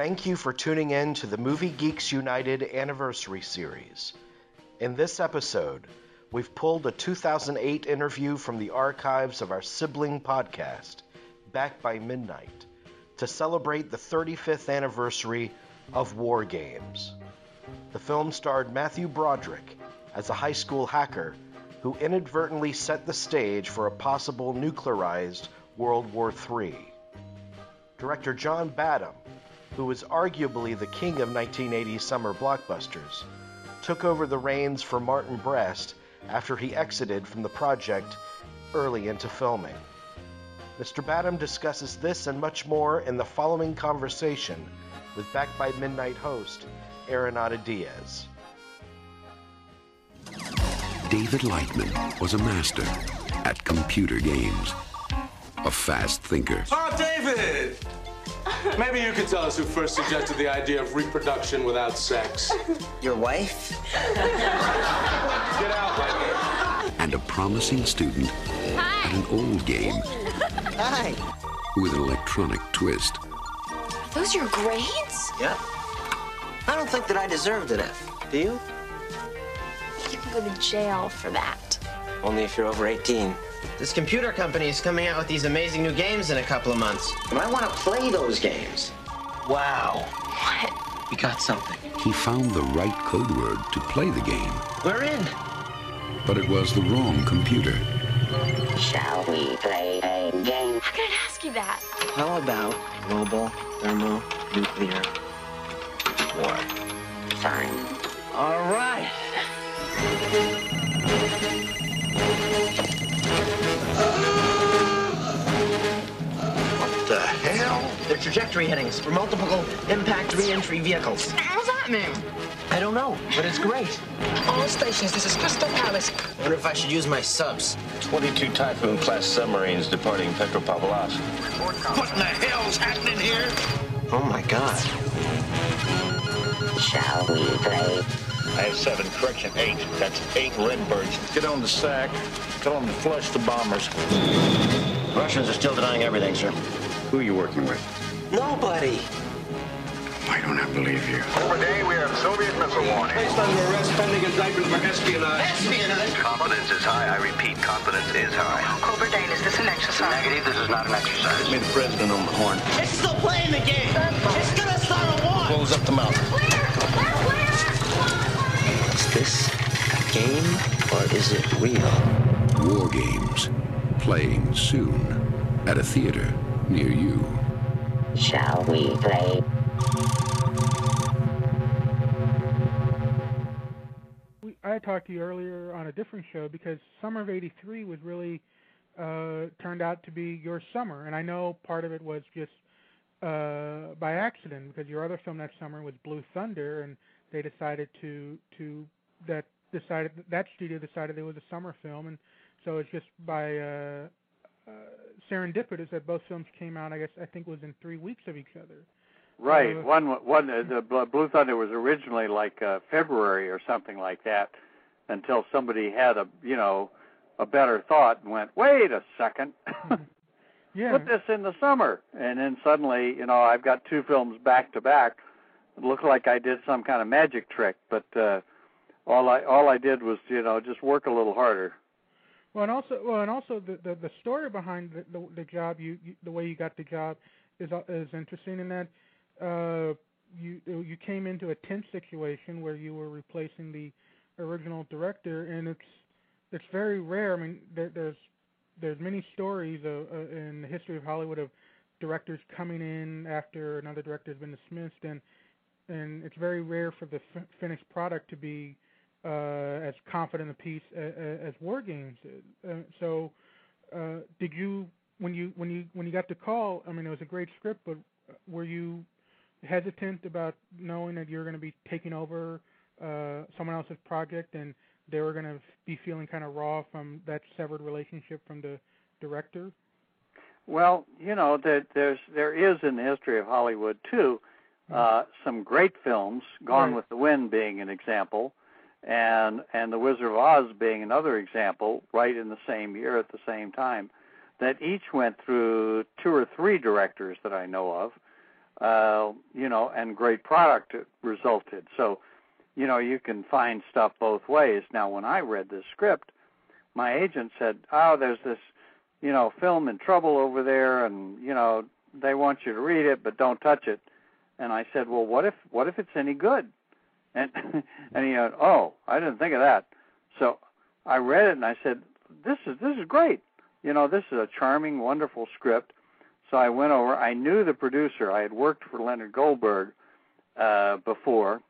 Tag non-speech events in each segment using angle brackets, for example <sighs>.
Thank you for tuning in to the Movie Geeks United Anniversary Series. In this episode, we've pulled a 2008 interview from the archives of our sibling podcast, Back by Midnight, to celebrate the 35th anniversary of War Games. The film starred Matthew Broderick as a high school hacker who inadvertently set the stage for a possible nuclearized World War III. Director John Badham, who was arguably the king of 1980s summer blockbusters, took over the reins for Martin Brest after he exited from the project early into filming. Mr. Badham discusses this and much more in the following conversation with Back by Midnight host Arenado Diaz. David Lightman was a master at computer games, a fast thinker. Oh, David! Maybe you could tell us who first suggested the idea of reproduction without sex. Your wife? Get out, Lightman. and a promising student at an old game Hi. with an electronic twist. Those your grades? Yeah. I don't think that I deserved an F. Do you? You can go to jail for that. Only if you're over 18. This computer company is coming out with these amazing new games in a couple of months. And I want to play those games. Wow. What? We got something. He found the right code word to play the game, We're in. but it was the wrong computer. Shall we play a game? How can I ask you that? How about global thermonuclear war? Fine. All right. Trajectory headings for multiple impact re-entry vehicles. What does that mean? I don't know, but it's great. All stations, this is Crystal Palace. I wonder if I should use my subs. 22 Typhoon class submarines departing Petropavlovsk. What in the hell's happening here? Oh my god. Shall we play? I have seven, correction, eight. That's eight Redbirds. Get on the sack. Tell them to flush the bombers. Russians are still denying everything, sir. Who are you working with? Nobody. I don't I believe you? Overday, we have Soviet missile warning. Placed under arrest pending indictment for espionage. Espionage. Confidence is high. I repeat, confidence is high. Cobra Dane, is this an exercise? Negative, this is not an exercise. May the president on the horn. It's still playing the game. It's gonna start a war. Close up the mouth. Is this a game or is it real? War Games, playing soon at a theater near you. Shall we play? I talked to you earlier on a different show because summer of '83 was really uh, turned out to be your summer, and I know part of it was just uh, by accident because your other film that summer was Blue Thunder, and they decided to to that decided that studio decided it was a summer film, and so it's just by uh, serendipitous that both films came out. I guess I think was in three weeks of each other. Right. Uh, one one uh, the Bl- Blue Thunder was originally like uh, February or something like that, until somebody had a you know a better thought and went, wait a second, <laughs> Yeah. put this in the summer, and then suddenly you know I've got two films back to back. It looked like I did some kind of magic trick, but uh, all I all I did was you know just work a little harder. Well, and also, well, and also the the, the story behind the, the the job you, the way you got the job is uh, is interesting in that uh you you came into a tense situation where you were replacing the original director, and it's it's very rare. I mean, there, there's there's many stories uh, uh, in the history of Hollywood of directors coming in after another director has been dismissed, and and it's very rare for the f- finished product to be uh, as confident a piece as, as War Games. Uh, so, uh, did you when you when you when you got the call? I mean, it was a great script, but were you hesitant about knowing that you're going to be taking over uh, someone else's project and they were going to be feeling kind of raw from that severed relationship from the director? Well, you know, there, there's there is in the history of Hollywood too uh, some great films. Gone Right. with the Wind being an example, and and The Wizard of Oz being another example. Right in the same year at the same time, that each went through two or three directors that I know of. uh, you know, and great product resulted. So, you know, you can find stuff both ways. Now, when I read this script, my agent said, "Oh, there's this, you know, film in trouble over there, and you know, they want you to read it, but don't touch it." And I said, "Well, what if what if it's any good?" And <laughs> and he went, "Oh, I didn't think of that." So I read it and I said, "This is this is great. You know, this is a charming, wonderful script." So I went over. I knew the producer. I had worked for Leonard Goldberg uh, before,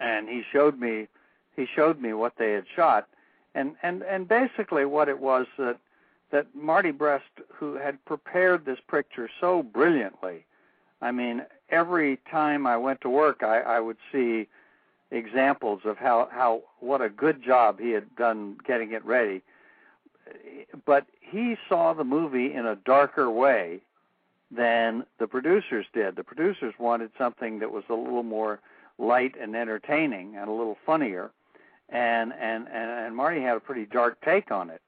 and he showed me he showed me what they had shot, and and and basically what it was that that Marty Brest, who had prepared this picture so brilliantly, I mean, every time I went to work, I, I would see examples of how how what a good job he had done getting it ready. But he saw the movie in a darker way than the producers did. The producers wanted something that was a little more light and entertaining and a little funnier. And and and, and Marty had a pretty dark take on it.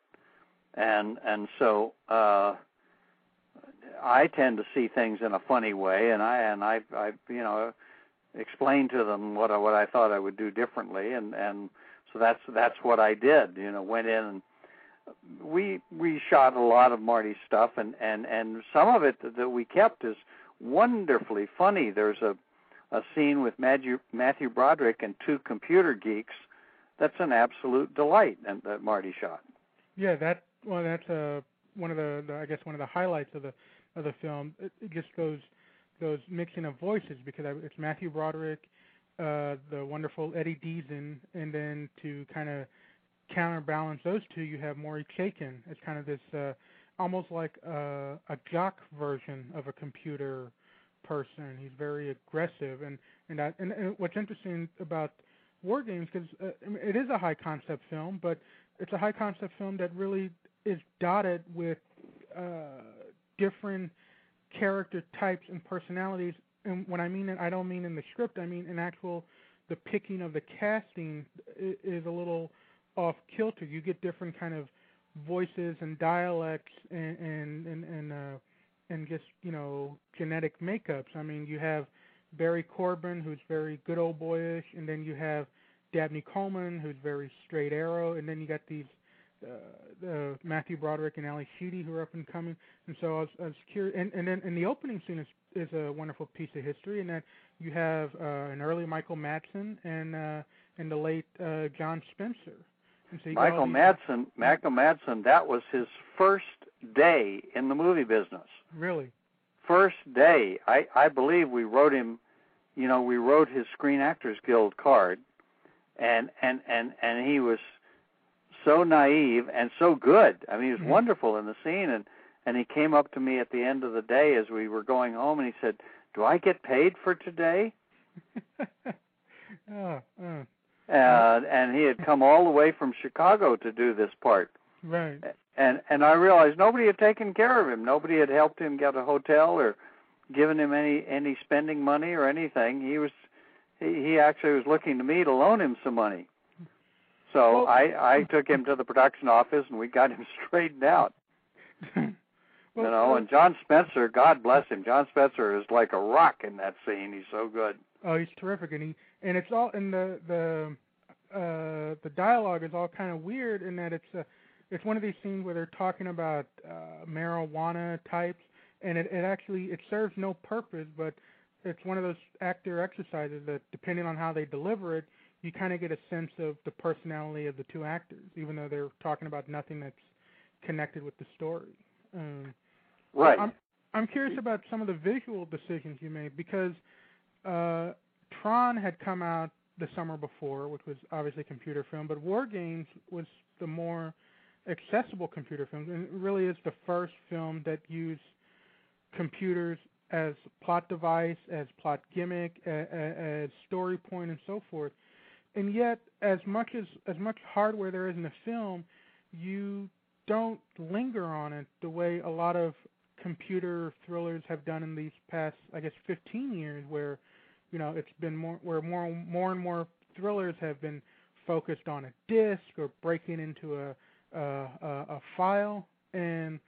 And and so uh I tend to see things in a funny way and I and I I you know explained to them what I, what I thought I would do differently and and so that's that's what I did, you know, went in and we we shot a lot of Marty's stuff, and and and some of it that we kept is wonderfully funny. There's a a scene with Matthew Matthew Broderick and two computer geeks. That's an absolute delight, and that Marty shot. Yeah, that well, that's uh, one of the, the I guess one of the highlights of the of the film. It, just those those mixing of voices because it's Matthew Broderick, uh, the wonderful Eddie Deezen, and then to kind of counterbalance those two, you have Maury Chaykin as kind of this uh, almost like a, a jock version of a computer person. He's very aggressive, and and and, and what's interesting about War Games because uh, it is a high concept film, but it's a high concept film that really is dotted with uh, different character types and personalities. And when I mean it, I don't mean in the script. I mean in actual the picking of the casting is a little off kilter. You get different kind of voices and dialects and and and, and uh and just you know genetic makeups. I mean, you have Barry Corbin, who's very good old boyish, and then you have Dabney Coleman, who's very straight arrow, and then you got these uh, uh, Matthew Broderick and Ally Sheedy, who are up and coming. And so I was, I was curious. And, and then and the opening scene is is a wonderful piece of history, And that you have uh, an early Michael Madsen and uh, and the late uh, John Spencer. So Michael Madsen, Michael Madsen, that was his first day in the movie business. Really? First day. I I believe we wrote him, you know, we wrote his Screen Actors Guild card, and and and and he was so naive and so good. I mean, he was mm-hmm. wonderful in the scene, and and he came up to me at the end of the day as we were going home, and he said, "Do I get paid for today?" <laughs> oh, oh uh, and he had come all the way from Chicago to do this part. Right. And and I realized nobody had taken care of him. Nobody had helped him get a hotel or given him any any spending money or anything. He was he, he actually was looking to me to loan him some money. So well, I I took him to the production office and we got him <laughs> straightened out. <laughs> you know, and John Spencer, God bless him. John Spencer is like a rock in that scene. He's so good. Oh, he's terrific, and he and it's all and the the uh the dialogue is all kind of weird in that it's a it's one of these scenes where they're talking about uh marijuana types and it, it actually it serves no purpose but it's one of those actor exercises that depending on how they deliver it you kind of get a sense of the personality of the two actors even though they're talking about nothing that's connected with the story um right i'm i'm curious about some of the visual decisions you made because uh Tron had come out the summer before, which was obviously a computer film, but War Games was the more accessible computer film, and it really is the first film that used computers as plot device, as plot gimmick, as, as story point, and so forth. And yet, as much as as much hardware there is in the film, you don't linger on it the way a lot of computer thrillers have done in these past, I guess, 15 years, where you know, it's been more where more more and more thrillers have been focused on a disc or breaking into a a, a, a file, and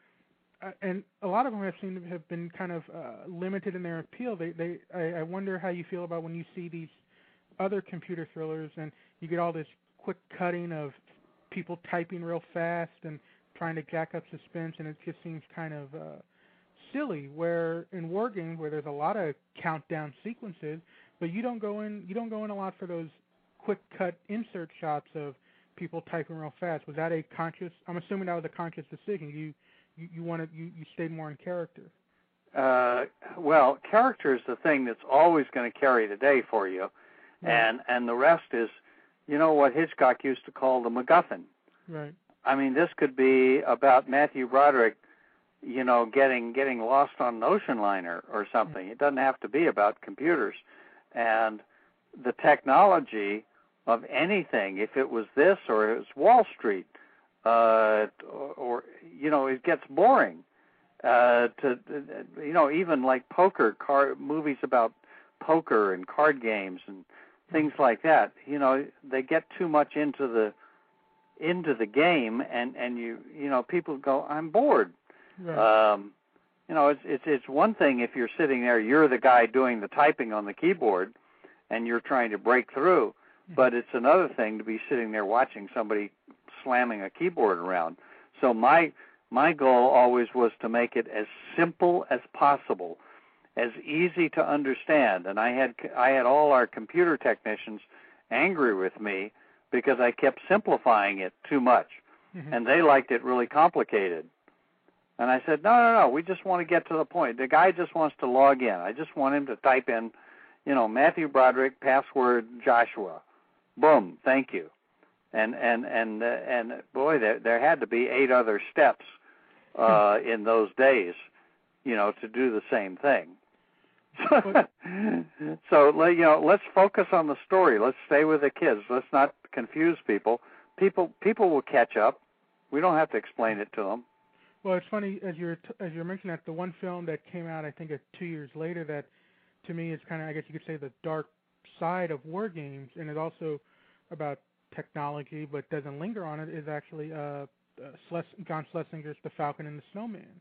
uh, and a lot of them have seemed to have been kind of uh, limited in their appeal. They, they, I, I wonder how you feel about when you see these other computer thrillers and you get all this quick cutting of people typing real fast and trying to jack up suspense, and it just seems kind of uh, silly. Where in war games, where there's a lot of countdown sequences, but you don't go in, you don't go in a lot for those quick cut insert shots of people typing real fast. Was that a conscious? I'm assuming that was a conscious decision. You you, wanted you, you stayed more in character. Uh, well, character is the thing that's always going to carry the day for you, Right. and and the rest is, you know, what Hitchcock used to call the MacGuffin. Right. I mean, this could be about Matthew Broderick, you know, getting getting lost on an ocean liner or something. It doesn't have to be about computers, and the technology of anything. If it was this or it was Wall Street, uh, or, or you know, it gets boring. Uh, to you know, even like poker card movies about poker and card games and things like that. You know, they get too much into the into the game, and and you you know, people go, I'm bored. Right. Um, you know, it's it's it's one thing if you're sitting there, you're the guy doing the typing on the keyboard, and you're trying to break through. But it's another thing to be sitting there watching somebody slamming a keyboard around. So my my goal always was to make it as simple as possible, as easy to understand. And I had I had all our computer technicians angry with me because I kept simplifying it too much, Mhm. and they liked it really complicated. And I said, no, no, no. We just want to get to the point. The guy just wants to log in. I just want him to type in, you know, Matthew Broderick, password Joshua. Boom. Thank you. And and and uh, and boy, there there had to be eight other steps uh, in those days, you know, to do the same thing. <laughs> so let- you know, let's focus on the story. Let's stay with the kids. Let's not confuse people. People people will catch up. We don't have to explain it to them. Well, it's funny as you're t- as you're mentioning that the one film that came out, I think, uh, two years later, that to me is kind of, I guess you could say, the dark side of war games, and is also about technology, but doesn't linger on it. Is actually uh, uh Schles- John Schlesinger's The Falcon and the Snowman,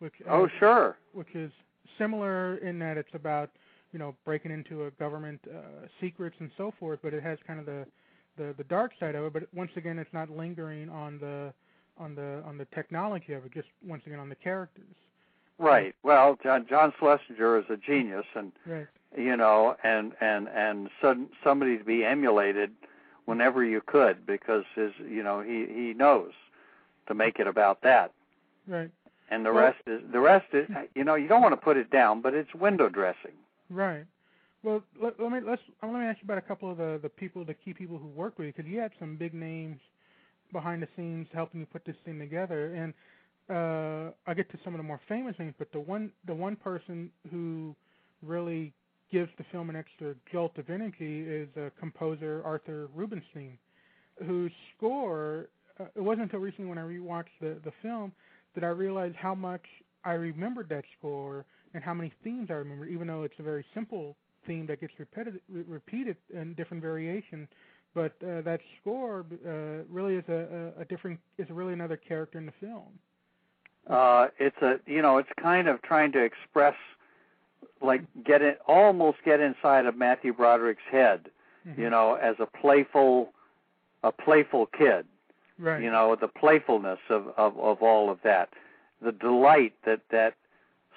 which uh, Oh, sure. which is similar in that it's about you know breaking into a government uh, secrets and so forth, but it has kind of the, the the dark side of it. But once again, it's not lingering on the on the on the technology of it. Just once again on the characters. Right. Well, John John Schlesinger is a genius, and Right. you know, and and and some somebody to be emulated whenever you could, because his, you know, he he knows to make it about that, Right. And the Well- rest is the rest is, you know, you don't want to put it down, but it's window dressing. Right. Well, let, let me let's let me ask you about a couple of the the people, the key people who worked with you, because you had some big names behind the scenes helping you put this thing together. And uh, I'll get to some of the more famous names, but the one the one person who really gives the film an extra jolt of energy is uh, composer Arthur Rubinstein, whose score. Uh, it wasn't until recently when I rewatched the the film that I realized how much I remembered that score and how many themes I remember, even though it's a very simple theme that gets repeated re- repeated in different variations. But uh, that score uh, really is a, a, a different is really another character in the film. Uh, it's a, you know, it's kind of trying to express, like, get it, almost get inside of Matthew Broderick's head, you know, as a playful, a playful kid. Right. you know the playfulness of, of of all of that. The delight that that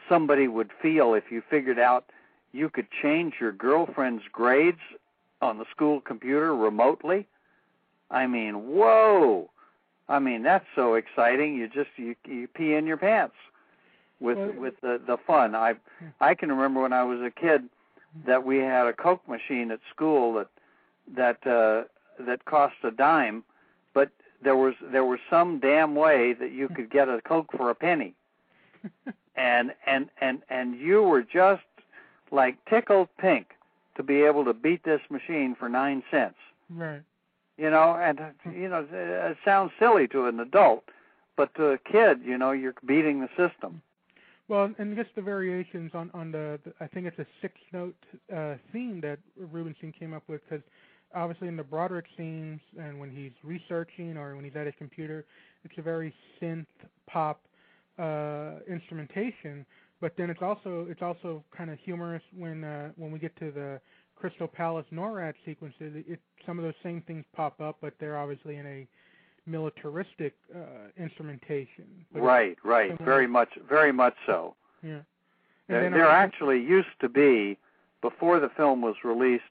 somebody would feel if you figured out you could change your girlfriend's grades on the school computer remotely. I mean whoa! I mean that's so exciting. You just you you pee in your pants with Well- with the the fun. I i can remember when i was a kid that we had a coke machine at school that that uh that cost a dime but there was there was some damn way that you could get a coke for a penny. <laughs> And and and and you were just like tickled pink to be able to beat this machine for 9 cents. Right. you know and you know it sounds silly to an adult but to a kid you know you're beating the system. Well, and just the variations on on the, the I think it's a six note uh, theme that Rubinstein came up with because obviously in the Broderick scenes and when he's researching or when he's at his computer, it's a very synth pop uh, instrumentation. But then it's also it's also kind of humorous when uh, when we get to the Crystal Palace NORAD sequences. It, it some of those same things pop up, but they're obviously in a militaristic uh, instrumentation. But right, right, similar- very much, very much so. Yeah. And There, there actually used to be, before the film was released,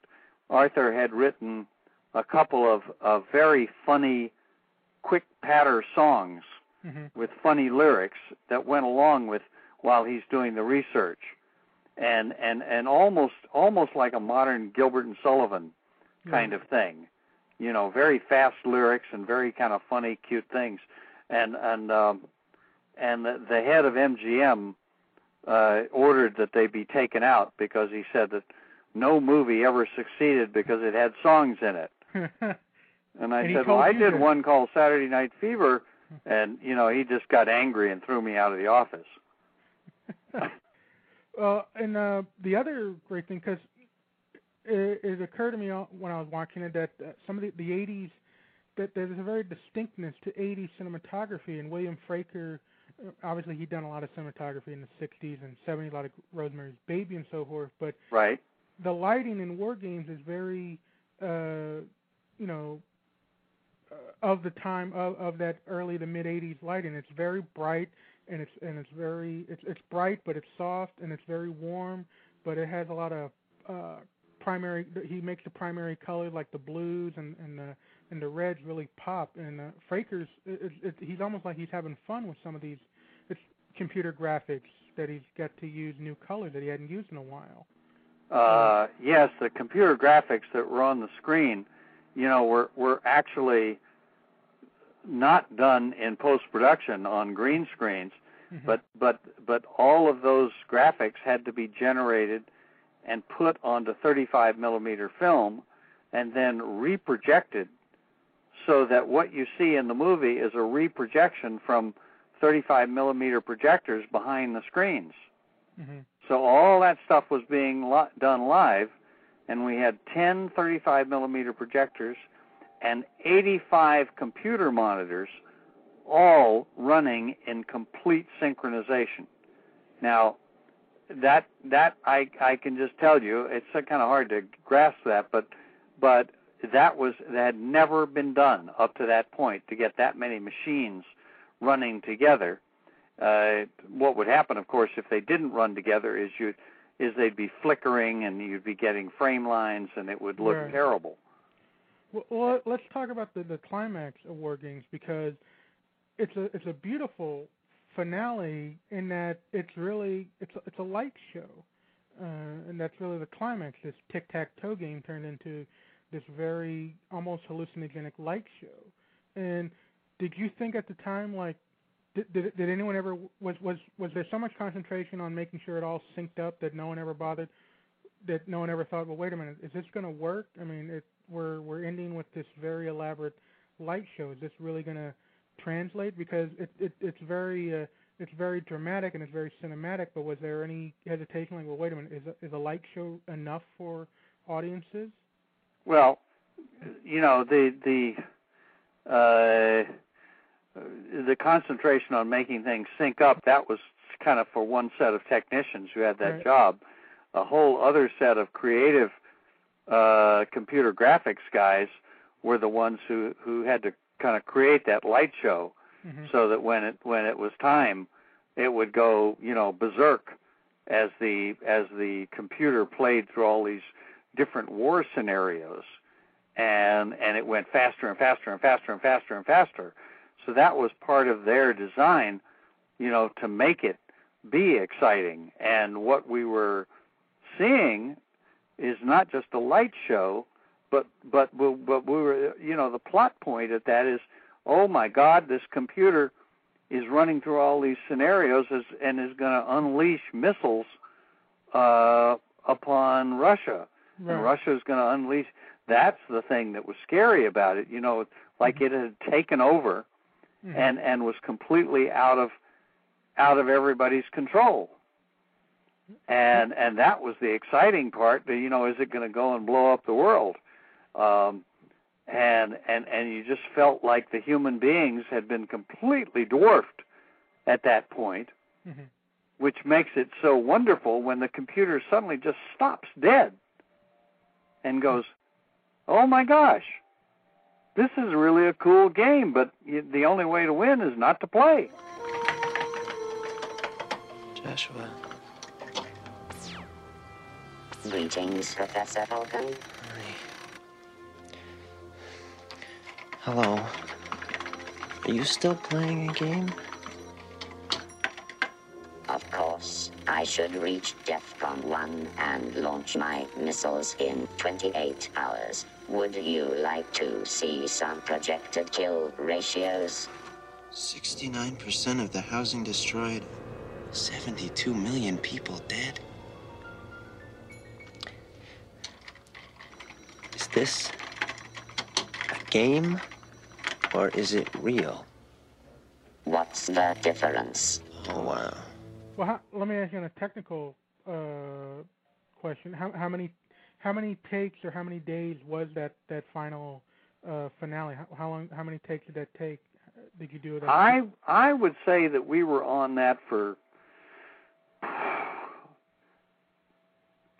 Arthur had written a couple of, of very funny, quick patter songs Mhm. with funny lyrics that went along with while he's doing the research, and and and almost almost like a modern Gilbert and Sullivan kind of thing, you know, very fast lyrics and very kind of funny, cute things, and and um, and the, the head of MGM uh, ordered that they be taken out because he said that no movie ever succeeded because it had songs in it. <laughs> And I And said, well, I did that. one called Saturday Night Fever, and you know he just got angry and threw me out of the office. <laughs> well, and uh, the other great thing, because it, it occurred to me when I was watching it that uh, some of the, the 80s, that there's a very distinctness to 80s cinematography. And William Fraker, uh, obviously, he'd done a lot of cinematography in the 60s and 70s, a lot of Rosemary's Baby and so forth. But Right. The lighting in War Games is very, uh, you know, uh, of the time of, of that early to mid '80s lighting. It's very bright and it's and it's very it's it's bright, but it's soft and it's very warm, but it has a lot of uh, primary. He makes the primary color like the blues and and the and the reds really pop. And uh, Fraker's it, it, he's almost like he's having fun with some of these. It's computer graphics that he's got to use new colors that he hadn't used in a while. Uh, yes, the computer graphics that were on the screen, you know, were were actually not done in post production on green screens, but but but all of those graphics had to be generated and put onto 35 millimeter film, and then reprojected, so that what you see in the movie is a reprojection from 35 millimeter projectors behind the screens. Mm-hmm. So all that stuff was being li- done live, and we had 10 35 millimeter projectors and 85 computer monitors, all running in complete synchronization. Now, that that I I can just tell you, it's kind of hard to grasp that, but but that was that had never been done up to that point to get that many machines running together. Uh, what would happen, of course, if they didn't run together, is you is they'd be flickering and you'd be getting frame lines and it would look Right. terrible. Well, well, let's talk about the the climax of War Games because it's a it's a beautiful finale in that it's really it's a, it's a light show, uh, and that's really the climax. This tic tac toe game turned into this very almost hallucinogenic light show. And did you think at the time like did, did did anyone ever was was was there so much concentration on making sure it all synced up that no one ever bothered that no one ever thought well wait a minute is this going to work? I mean it we're we're ending with this very elaborate light show. Is this really going to translate? Because it, it it's very uh, it's very dramatic and it's very cinematic but was there any hesitation like well wait a minute is a, is a light show enough for audiences? Well, you know the the uh, the concentration on making things sync up that was kind of for one set of technicians who had that Right. job. A whole other set of creative uh, computer graphics guys were the ones who who had to kind of create that light show Mhm. so that when it when it was time, it would go you know berserk as the as the computer played through all these different war scenarios, and and it went faster and faster and faster and faster and faster. So that was part of their design, you know, to make it be exciting. And what we were seeing is not just a light show, but but we- but we were you know the plot point at that is oh my god this computer is running through all these scenarios as, and is going to unleash missiles uh, upon Russia and Russia is going to unleash that's the thing that was scary about it you know like it had taken over Mhm. and and was completely out of out of everybody's control and and that was the exciting part you know is it going to go and blow up the world um and and and you just felt like the human beings had been completely dwarfed at that point, Mm-hmm. which makes it so wonderful when the computer suddenly just stops dead and goes, "Oh my gosh, this is really a cool game, but the only way to win is not to play." Joshua. Greetings, Professor Falken. Hello. Are you still playing a game? I should reach DEFCON 1 and launch my missiles in 28 hours. Would you like to see some projected kill ratios? 69% of the housing destroyed. 72 million people dead. Is this a game or is it real? What's the difference? Oh, wow. Well, how, let me ask you on a technical uh, question. How, how many how many takes or how many days was that that final uh, finale? How, how long? How many takes did that take? Did you do it? I I would say that we were on that for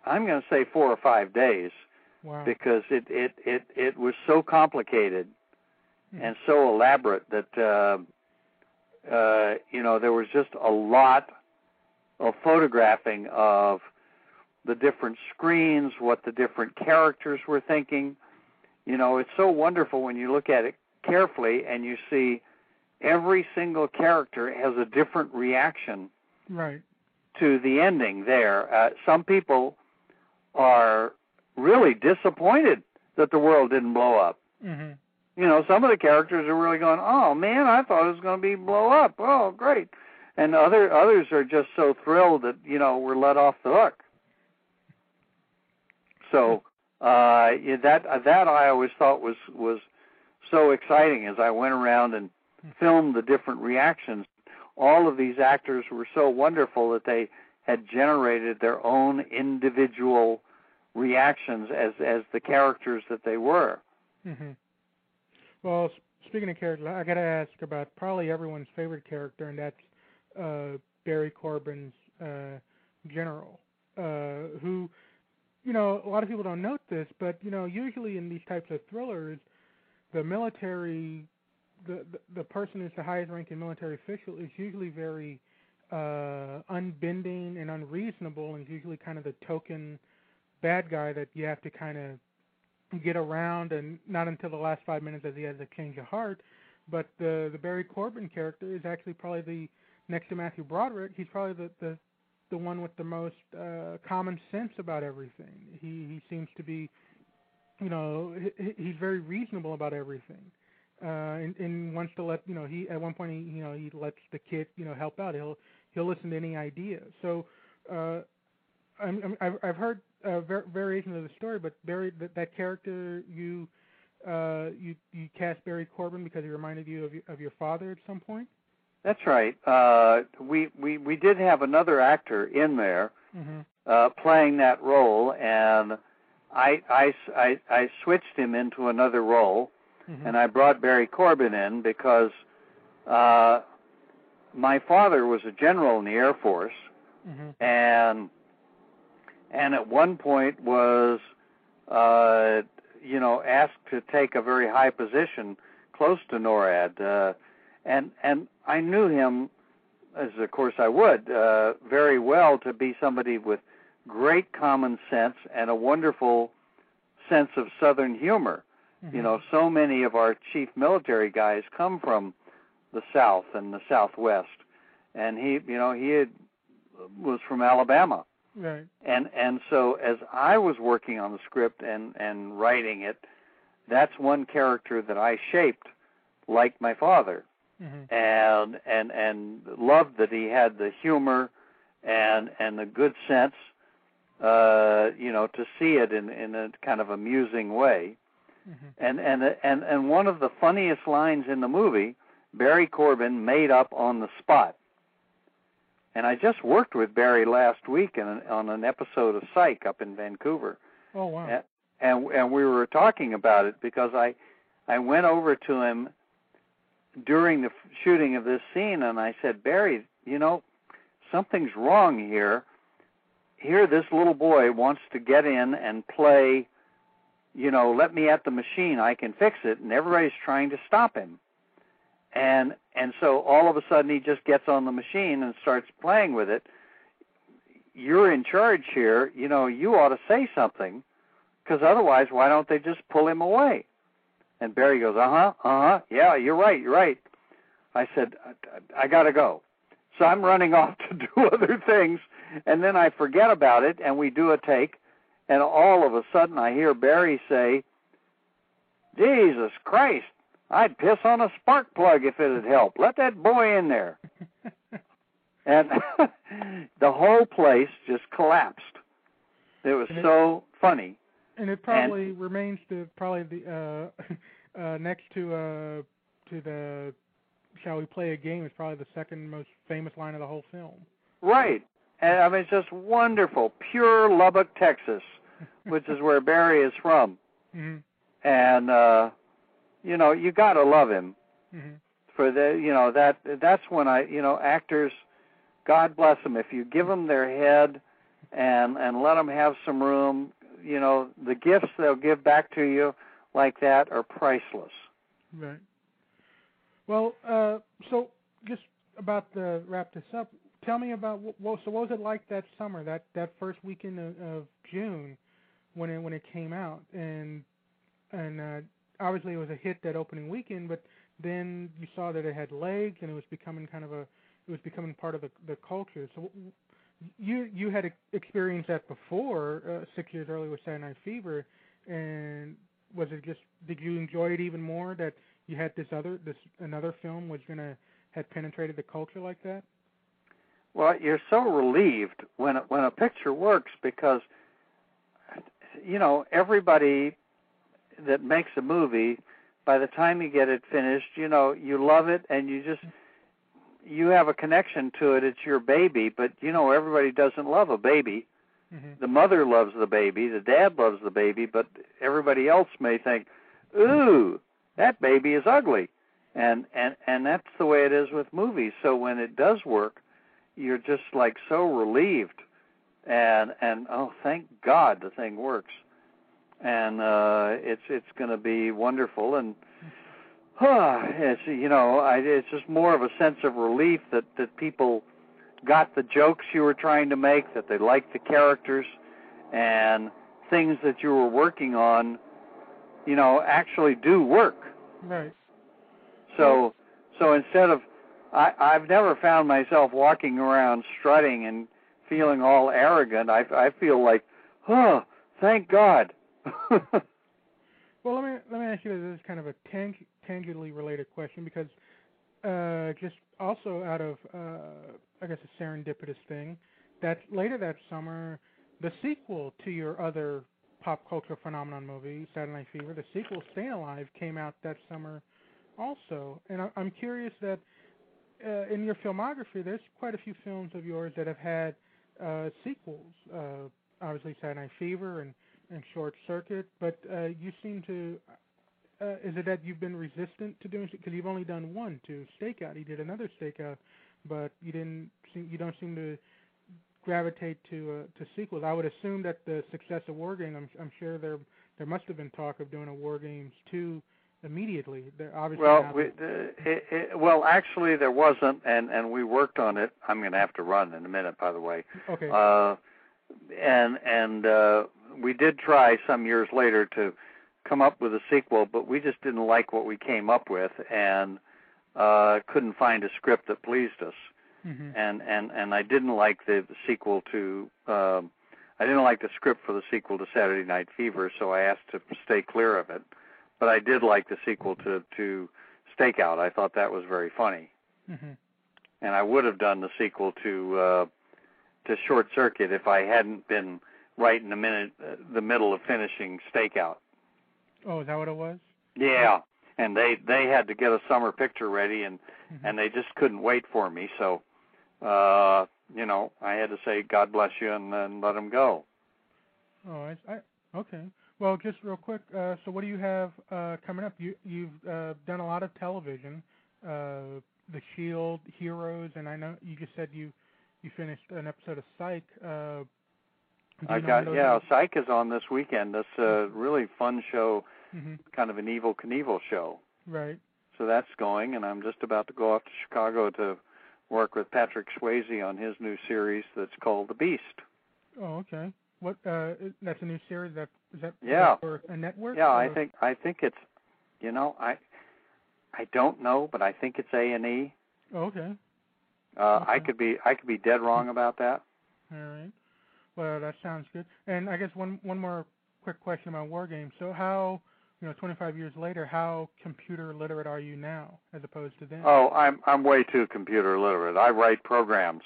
I'm going to say 4 or 5 days Wow. because it it it it was so complicated and so elaborate that uh uh you know there was just a lot of photographing of the different screens, what the different characters were thinking. You know, it's so wonderful when you look at it carefully and you see every single character has a different reaction Right. to the ending there. Uh, some people are really disappointed that the world didn't blow up. hmm You know, some of the characters are really going, "Oh man, I thought it was going to be blow up. Oh, great." And other others are just so thrilled that, you know, we're let off the hook. So, uh that that I always thought was was so exciting as I went around and filmed the different reactions. All of these actors were so wonderful that they had generated their own individual reactions as as the characters that they were. hmm Well, speaking of characters, I got to ask about probably everyone's favorite character, and that's Barry Corbin's uh, general, uh, who, you know, a lot of people don't note this, but you know, usually in these types of thrillers, the military, the the, the person who's the highest ranking military official is usually very uh, unbending and unreasonable, and is usually kind of the token bad guy that you have to kind of get around, and not until the last five minutes does he has a change of heart. But the the Barry Corbin character is actually probably the next to Matthew Broderick. He's probably the the the one with the most uh, common sense about everything. He he seems to be, you know, he, he's very reasonable about everything. Uh, and, and wants to let you know he at one point he you know he lets the kid you know help out. He'll he'll listen to any idea. So uh, I'm, I'm, I've heard uh, var- variations of the story, but Barry that, that character you uh, you you cast Barry Corbin because he reminded you of your, of your father at some point. That's right. Uh, we we we did have another actor in there Mm-hmm. uh, playing that role, and I, I I I switched him into another role, Mm-hmm. and I brought Barry Corbin in because uh, my father was a general in the Air Force, Mm-hmm. and and at one point was uh, you know asked to take a very high position close to NORAD, uh, and and I knew him as of course I would uh, very well to be somebody with great common sense and a wonderful sense of Southern humor. You know, so many of our chief military guys come from the South and the Southwest, and he, you know, he had, was from Alabama, Right. and and so as I was working on the script and and writing it, that's one character that I shaped like my father, Mm-hmm. and and and loved that he had the humor and and the good sense, uh, you know, to see it in in a kind of amusing way. Mm-hmm. And and and and one of the funniest lines in the movie, Barry Corbin made up on the spot. And I just worked with Barry last week in an, on an episode of Psych up in Vancouver, Oh wow. and, and and we were talking about it because I I went over to him during the shooting of this scene, and I said, Barry, you know, something's wrong here. Here, this little boy wants to get in and play. You know, let me at the machine. I can fix it, and everybody's trying to stop him. And and so all of a sudden he just gets on the machine and starts playing with it. You're in charge here. You know, you ought to say something, because otherwise, why don't they just pull him away? And Barry goes, uh huh, uh huh, yeah, you're right, you're right. I said, I, I got to go. So I'm running <laughs> off to do <laughs> other things, and then I forget about it, and we do a take, and all of a sudden I hear Barry say, Jesus Christ, I'd piss on a spark plug if it'd help. Let that boy in there. <laughs> and the whole place just collapsed. It was so funny. And it probably remains to probably the uh, <laughs> uh, next to uh, to the "Shall we play a game?" is probably the second most famous line of the whole film. Right. And I mean, it's just wonderful. Pure Lubbock, Texas, <laughs> which is where Barry is from. hmm And, uh, you know, you got to love him hmm for the, you know, that, that's when I, you know, actors, God bless them. If you give them their head and, and let them have some room, you know, the gifts they'll give back to you like that are priceless. Right. Well, uh, so just about to wrap this up, tell me about what. So, what was it like that summer, that that first weekend of, of June, when it when it came out, and and uh, obviously it was a hit that opening weekend, but then you saw that it had legs and it was becoming kind of a it was becoming part of the the culture. So you you had ex- experienced that before uh, six years earlier with Saturday Night Fever, and was it just did you enjoy it even more that you had this other this another film was gonna had penetrated the culture like that? Well, you're so relieved when when a picture works because you know everybody that makes a movie by the time you get it finished, you know, you love it and you just you have a connection to it. It's your baby, but you know everybody doesn't love a baby. Mm-hmm. The mother loves the baby, the dad loves the baby, but everybody else may think, "Ooh, that baby is ugly." And and and that's the way it is with movies. So when it does work, you're just like so relieved and and oh thank god the thing works and uh it's it's going to be wonderful and uh, <sighs> it's you know I, it's just more of a sense of relief that that people got the jokes you were trying to make that they liked the characters and things that you were working on you know actually do work Right. so so instead of I I've never found myself walking around strutting and feeling all arrogant. I I feel like, "Oh, thank God." <laughs> Well, let me let me ask you this. This is kind of a tang- tangentially related question because uh, just also out of uh, I guess a serendipitous thing that later that summer, the sequel to your other pop culture phenomenon movie, Saturday Night Fever, the sequel Staying Alive came out that summer also, and I, I'm curious that uh, in your filmography, there's quite a few films of yours that have had uh, sequels. Uh, obviously, Saturday Night Fever and and Short Circuit, but uh, you seem to. Uh, is it that you've been resistant to doing? It? Because you've only done one to Stakeout. You did another Stakeout, but you didn't. Seem, you don't seem to gravitate to uh, to sequels. I would assume that the success of War Games. I'm, I'm sure there there must have been talk of doing a War Games two immediately. There obviously. well, we, uh, it, it, well, actually, there wasn't, and and we worked on it. I'm going to have to run in a minute, by the way. okay. Uh, and and uh, we did try some years later to come up with a sequel, but we just didn't like what we came up with, and uh, couldn't find a script that pleased us. hmm And and and I didn't like the, the sequel to. Um, I didn't like the script for the sequel to Saturday Night Fever, so I asked to stay clear of it. But I did like the sequel to to Stakeout. I thought that was very funny hmm and I would have done the sequel to uh, to Short Circuit if I hadn't been right in the minute uh, the middle of finishing Stakeout. Oh, is that what it was? Yeah, and they they had to get a summer picture ready, and Mhm. and they just couldn't wait for me. So, uh, you know, I had to say God bless you and, then let them go. Oh, I, I okay. Well, just real quick. Uh, so, what do you have uh, coming up? You you've uh, done a lot of television. uh, the Shield, Heroes, and I know you just said you you finished an episode of Psych. Uh, I got yeah. Psych is on this weekend. This uh, really fun show, Mhm. kind of an Evel Knievel show. Right. So that's going, and I'm just about to go off to Chicago to work with Patrick Swayze on his new series that's called The Beast. Oh, okay. What? Uh, that's a new series. That is that Yeah. for a network? Yeah, I think I think it's, you know, I I don't know, but I think it's A and E. Oh, okay. Uh, I could be I could be dead wrong about that. <laughs> All right. Well, that sounds good. And I guess one one more quick question about WarGames. So how, you know, 25 years later, how computer literate are you now as opposed to then? Oh, I'm I'm way too computer literate. I write programs,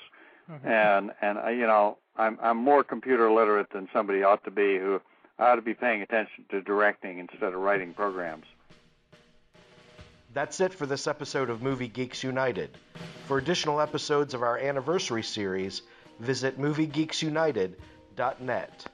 Okay. and and uh, you know I'm I'm more computer literate than somebody ought to be who ought to be paying attention to directing instead of writing programs. That's it for this episode of Movie Geeks United. For additional episodes of our anniversary series, visit moviegeeksunited.net.